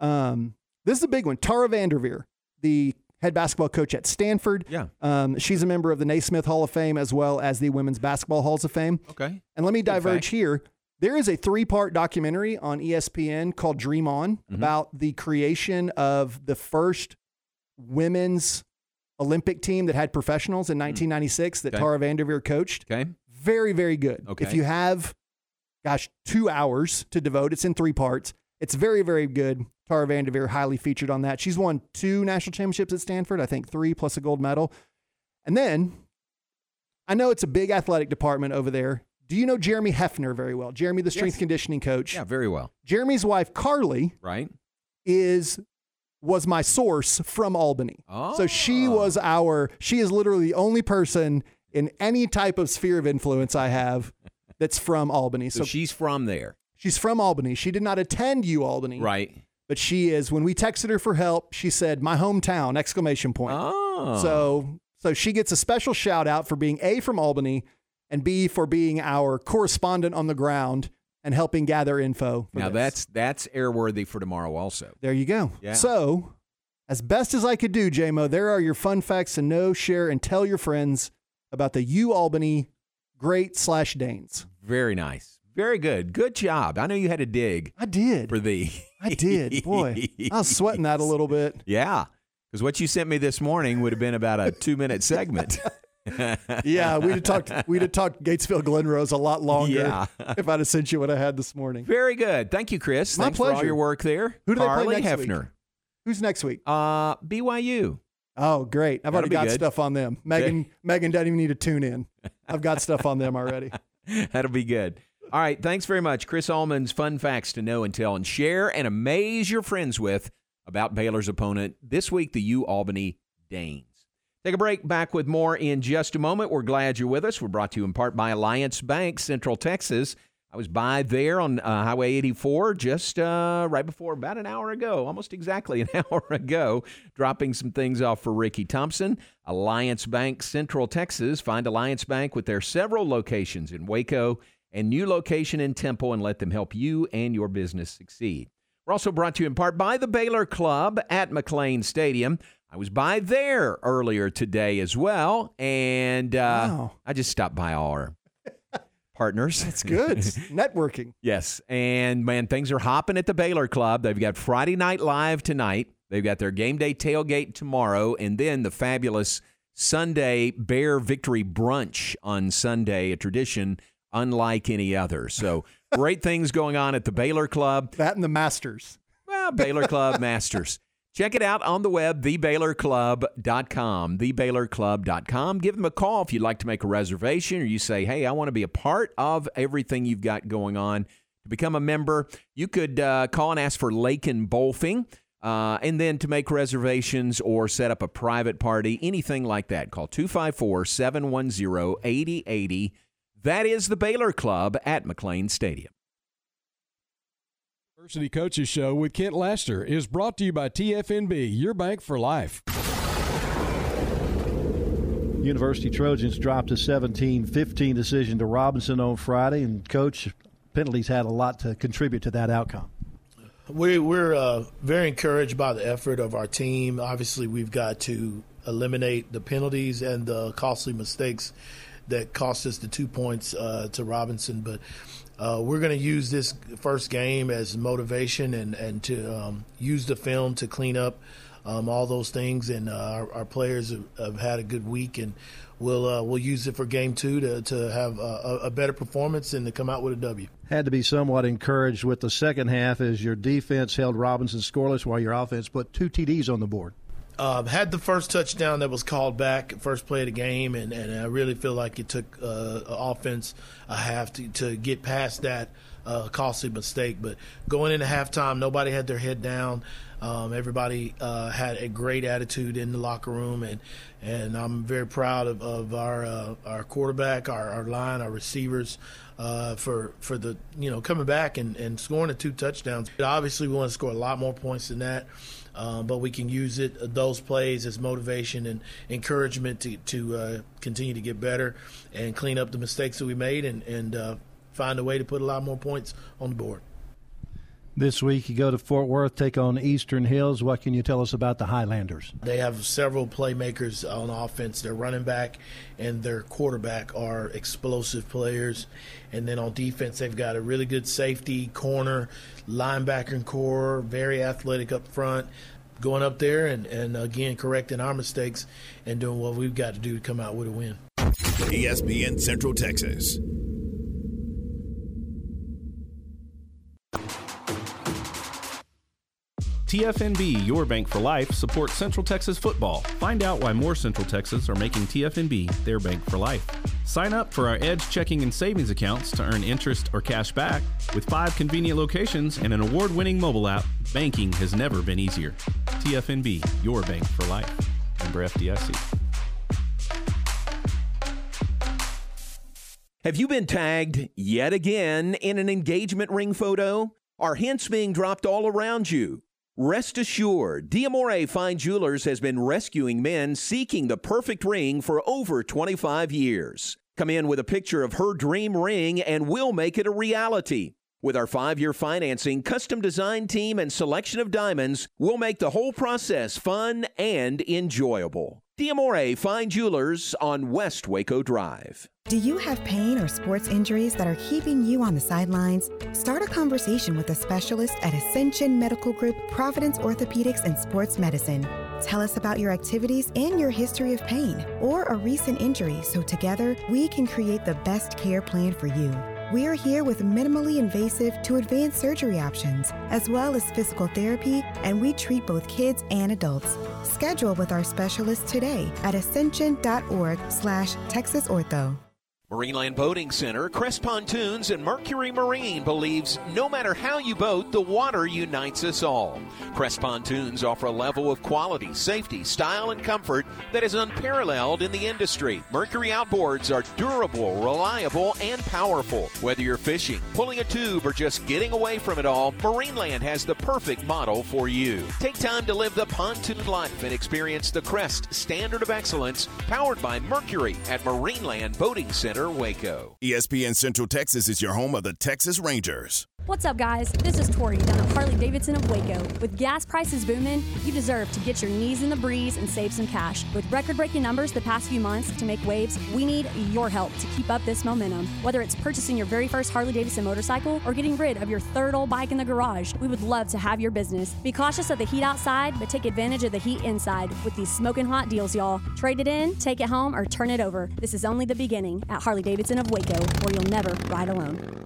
Um, this is a big one. Tara VanDerveer, the head basketball coach at Stanford. Yeah. Um, she's a member of the Naismith Hall of Fame as well as the Women's Basketball Halls of Fame. Okay. And let me diverge fact. here. There is a three part documentary on ESPN called Dream On Mm-hmm. about the creation of the first women's Olympic team that had professionals in 1996 that Mm. Okay. Tara VanDerveer coached. Okay. Very, very good. Okay. If you have, gosh, two hours to devote, it's in three parts. It's very, very good. Tara VanDerveer, highly featured on that. She's won two national championships at Stanford, I think three plus a gold medal. And then I know it's a big athletic department over there. Do you know Jeremy Hefner very well? Jeremy, the strength Yes. conditioning coach. Yeah, very well. Jeremy's wife, Carly, Right. is was my source from Albany. Oh. So she ah. was our she is literally the only person in any type of sphere of influence I have that's from Albany. So, So, she's from there. she's from Albany. She did not attend U Albany. Right. But she is when we texted her for help, she said my hometown exclamation point. Oh. So so she gets a special shout out for being A from Albany and B for being our correspondent on the ground and helping gather info. for Now this. that's that's airworthy for tomorrow also. There you go. Yeah. So, as best as I could do, JMO, there are your fun facts to know, share, and tell your friends about the U Albany Great slash Danes. Very nice. Very good. Good job. I know you had to dig. I did. For the I did. Boy, I was sweating that a little bit. Yeah. Because what you sent me this morning would have been about a two minute segment. Yeah, we'd have talked. We'd have talked Gatesville Glen Rose a lot longer. Yeah. if I'd have sent you what I had this morning. Very good. Thank you, Chris. My Thanks for all pleasure. your work there. Who do they play next week? Hefner. Who's next week? Uh, BYU. Oh, great! I've That'll already got good. stuff on them. Megan, Megan doesn't even need to tune in. I've got stuff on them already. That'll be good. All right. Thanks very much. Chris Allman's fun facts to know and tell and share and amaze your friends with about Baylor's opponent this week, the U Albany Danes. Take a break. Back with more in just a moment. We're glad you're with us. We're brought to you in part by Alliance Bank, Central Texas. I was by there on uh, Highway 84 just uh, right before about an hour ago, almost exactly an hour ago, dropping some things off for Ricky Thompson. Alliance Bank, Central Texas. Find Alliance Bank with their several locations in Waco and new location in Temple and let them help you and your business succeed. We're also brought to you in part by the Baylor Club at McLane Stadium. I was by there earlier today as well, and uh, Wow. I just stopped by our partners. That's good. Networking. Yes. And man, things are hopping at the Baylor Club. They've got Friday Night Live tonight. They've got their game day tailgate tomorrow, and then the fabulous Sunday Bear Victory Brunch on Sunday, a tradition unlike any other. So great things going on at the Baylor Club. That and the Masters. Well, Baylor Club Masters. Check it out on the web, thebaylorclub.com. Thebaylorclub.com. Give them a call if you'd like to make a reservation or you say, hey, I want to be a part of everything you've got going on. To become a member, you could uh, call and ask for Lakin Bolfing. Uh, and then to make reservations or set up a private party, anything like that, call 254 710 8080. That is the Baylor Club at McLane Stadium. University Coaches Show with Kent Laster is brought to you by TFNB, your bank for life. University Trojans dropped a 17 15 decision to Robinson on Friday, and coach penalties had a lot to contribute to that outcome. We, we're uh, very encouraged by the effort of our team. Obviously, we've got to eliminate the penalties and the costly mistakes that cost us the two points uh, to Robinson. But uh, we're going to use this first game as motivation and, and to um, use the film to clean up um, all those things, and uh, our, our, players have, have, had a good week, and we'll uh, we'll use it for game two to to have a, a, better performance and to come out with a W. Had to be somewhat encouraged with the second half as your defense held Robinson scoreless while your offense put two TDs on the board. Uh, had the first touchdown that was called back, first play of the game, and, and I really feel like it took uh, offense a half to, to get past that uh, costly mistake. But going into halftime, nobody had their head down. Um, everybody uh, had a great attitude in the locker room, and and I'm very proud of, of our uh, our quarterback, our, our line, our receivers. Uh, for for the you know coming back and, and scoring the two touchdowns. But Obviously, we want to score a lot more points than that. Um, but we can use it those plays as motivation and encouragement to to uh, continue to get better and clean up the mistakes that we made and and uh, find a way to put a lot more points on the board. This week, you go to Fort Worth, take on Eastern Hills. What can you tell us about the Highlanders? They have several playmakers on offense. Their running back and their quarterback are explosive players. And then on defense, they've got a really good safety, corner, linebacker and core, very athletic up front. Going up there and, and again correcting our mistakes and doing what we've got to do to come out with a win. ESPN Central Texas. TFNB, your bank for life, supports Central Texas football. Find out why more Central Texas are making TFNB their bank for life. Sign up for our Edge checking and savings accounts to earn interest or cash back. With five convenient locations and an award winning mobile app, banking has never been easier. TFNB, your bank for life. Member FDIC. Have you been tagged yet again in an engagement ring photo? Are hints being dropped all around you? Rest assured, Diamore Fine Jewelers has been rescuing men seeking the perfect ring for over 25 years. Come in with a picture of her dream ring and we'll make it a reality. With our five year financing, custom design team, and selection of diamonds, we'll make the whole process fun and enjoyable. Diamore Fine Jewelers on West Waco Drive. Do you have pain or sports injuries that are keeping you on the sidelines? Start a conversation with a specialist at Ascension Medical Group, Providence Orthopedics and Sports Medicine. Tell us about your activities and your history of pain or a recent injury so together we can create the best care plan for you. We are here with minimally invasive to advanced surgery options, as well as physical therapy, and we treat both kids and adults. Schedule with our specialist today at ascension.org slash texasortho. Marineland Boating Center, Crest Pontoons, and Mercury Marine believes no matter how you boat, the water unites us all. Crest Pontoons offer a level of quality, safety, style, and comfort that is unparalleled in the industry. Mercury outboards are durable, reliable, and powerful. Whether you're fishing, pulling a tube, or just getting away from it all, Marineland has the perfect model for you. Take time to live the pontoon life and experience the Crest standard of excellence powered by Mercury at Marineland Boating Center. Center, Waco. ESPN Central Texas is your home of the Texas Rangers. What's up, guys? This is Tori down at Harley Davidson of Waco. With gas prices booming, you deserve to get your knees in the breeze and save some cash. With record breaking numbers the past few months to make waves, we need your help to keep up this momentum. Whether it's purchasing your very first Harley Davidson motorcycle or getting rid of your third old bike in the garage, we would love to have your business. Be cautious of the heat outside, but take advantage of the heat inside with these smoking hot deals, y'all. Trade it in, take it home, or turn it over. This is only the beginning at Harley Davidson of Waco, where you'll never ride alone.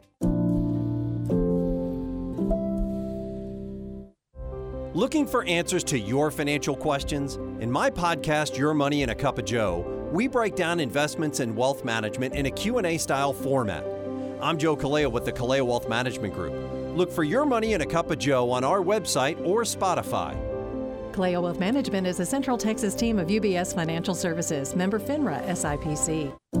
Looking for answers to your financial questions? In my podcast Your Money in a Cup of Joe, we break down investments and wealth management in a Q&A style format. I'm Joe Kaleo with the Kaleo Wealth Management Group. Look for Your Money in a Cup of Joe on our website or Spotify. Kaleo Wealth Management is a Central Texas team of UBS Financial Services, member FINRA SIPC.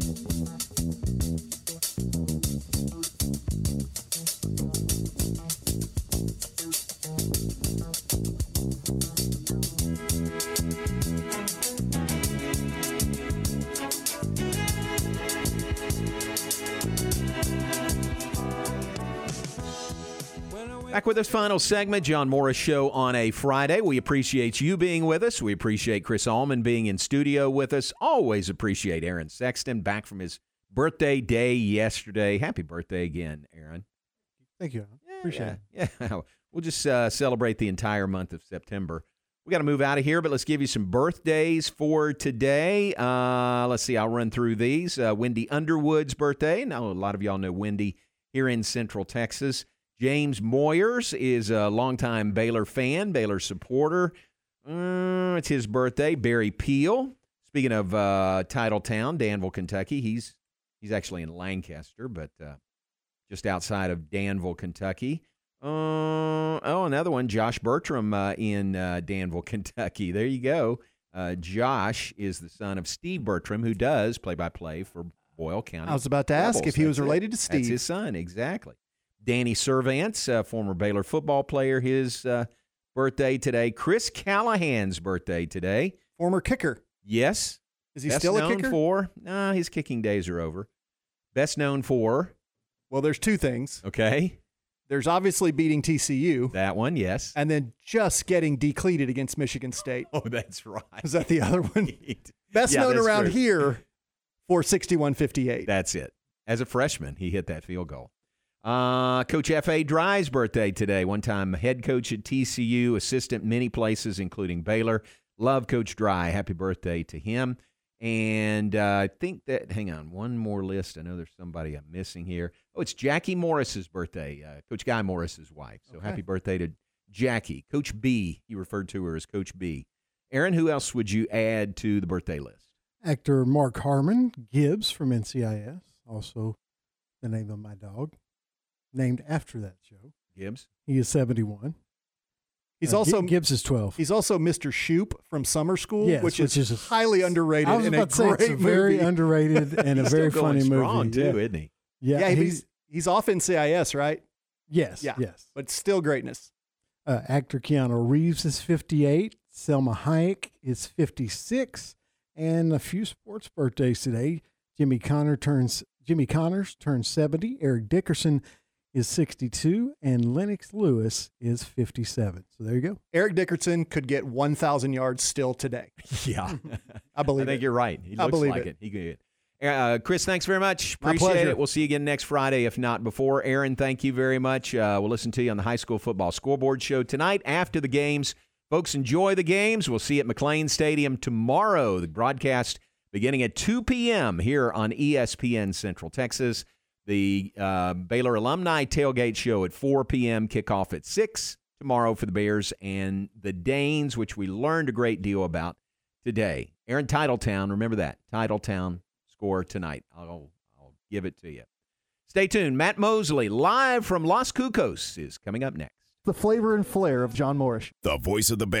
Música Back with this final segment, John Morris Show on a Friday. We appreciate you being with us. We appreciate Chris Allman being in studio with us. Always appreciate Aaron Sexton back from his birthday day yesterday. Happy birthday again, Aaron. Thank you. Appreciate yeah, it. Yeah, we'll just uh, celebrate the entire month of September. We got to move out of here, but let's give you some birthdays for today. Uh, let's see, I'll run through these. Uh, Wendy Underwood's birthday. Now, a lot of y'all know Wendy here in Central Texas. James Moyers is a longtime Baylor fan, Baylor supporter. Uh, it's his birthday. Barry Peel. Speaking of uh, Titletown, Danville, Kentucky, he's he's actually in Lancaster, but uh, just outside of Danville, Kentucky. Uh, oh, another one, Josh Bertram uh, in uh, Danville, Kentucky. There you go. Uh, Josh is the son of Steve Bertram, who does play-by-play for Boyle County. I was about to ask Rebels. if he was related to That's Steve. his son, exactly. Danny Servants, uh, former Baylor football player, his uh, birthday today. Chris Callahan's birthday today. Former kicker. Yes. Is he Best still a kicker? For nah, his kicking days are over. Best known for Well, there's two things. okay There's obviously beating TCU, that one. Yes. and then just getting decleated against Michigan State. Oh, that's right. Is that the other one? Best Yeah, known around true. here for 6158. That's it. As a freshman, he hit that field goal. Uh, coach F.A. Dry's birthday today. One time head coach at TCU, assistant many places, including Baylor. Love Coach Dry. Happy birthday to him. And uh, I think that, hang on, one more list. I know there's somebody I'm missing here. Oh, it's Jackie Morriss's birthday, uh, Coach Guy Morriss's wife. So happy birthday to Jackie. Coach B, you referred to her as Coach B. Aaron, who else would you add to the birthday list? Actor Mark Harmon Gibbs from NCIS, also the name of my dog, named after that show. Gibbs. He is 71. He's Uh, also Gibbs is 12. He's also Mr. Shoop from Summer School, Yes, which, which is, is highly underrated I was and a to say, great it's a very underrated and a He's very still going funny strong, movie. too, yeah. isn't he? Yeah, Yeah, he's, he's he's off NCIS, right? yes, Yeah. yes. But still greatness. Uh, actor Keanu Reeves is 58. Salma Hayek is 56. And a few sports birthdays today. Jimmy Connor turns Jimmy Connors turns 70. Eric Dickerson is 62, and Lennox Lewis is 57. So there you go. Eric Dickerson could get 1,000 yards still today. Yeah. I believe I think it. you're right. He I looks believe like it. it. He good. Uh, Chris, thanks very much. My Appreciate pleasure. it. We'll see you again next Friday, if not before. Aaron, thank you very much. Uh, we'll listen to you on the high school football scoreboard show tonight after the games. Folks, enjoy the games. We'll see you at McLane Stadium tomorrow. The broadcast beginning at 2 p.m. here on ESPN Central Texas. The uh, Baylor Alumni Tailgate Show at 4 p.m. Kickoff at 6 tomorrow for the Bears and the Danes, which we learned a great deal about today. Aaron Titletown, remember that. Titletown score tonight. I'll, I'll give it to you. Stay tuned. Matt Mosley, live from Los Cucos, is coming up next. The flavor and flair of John Morris. The voice of the band.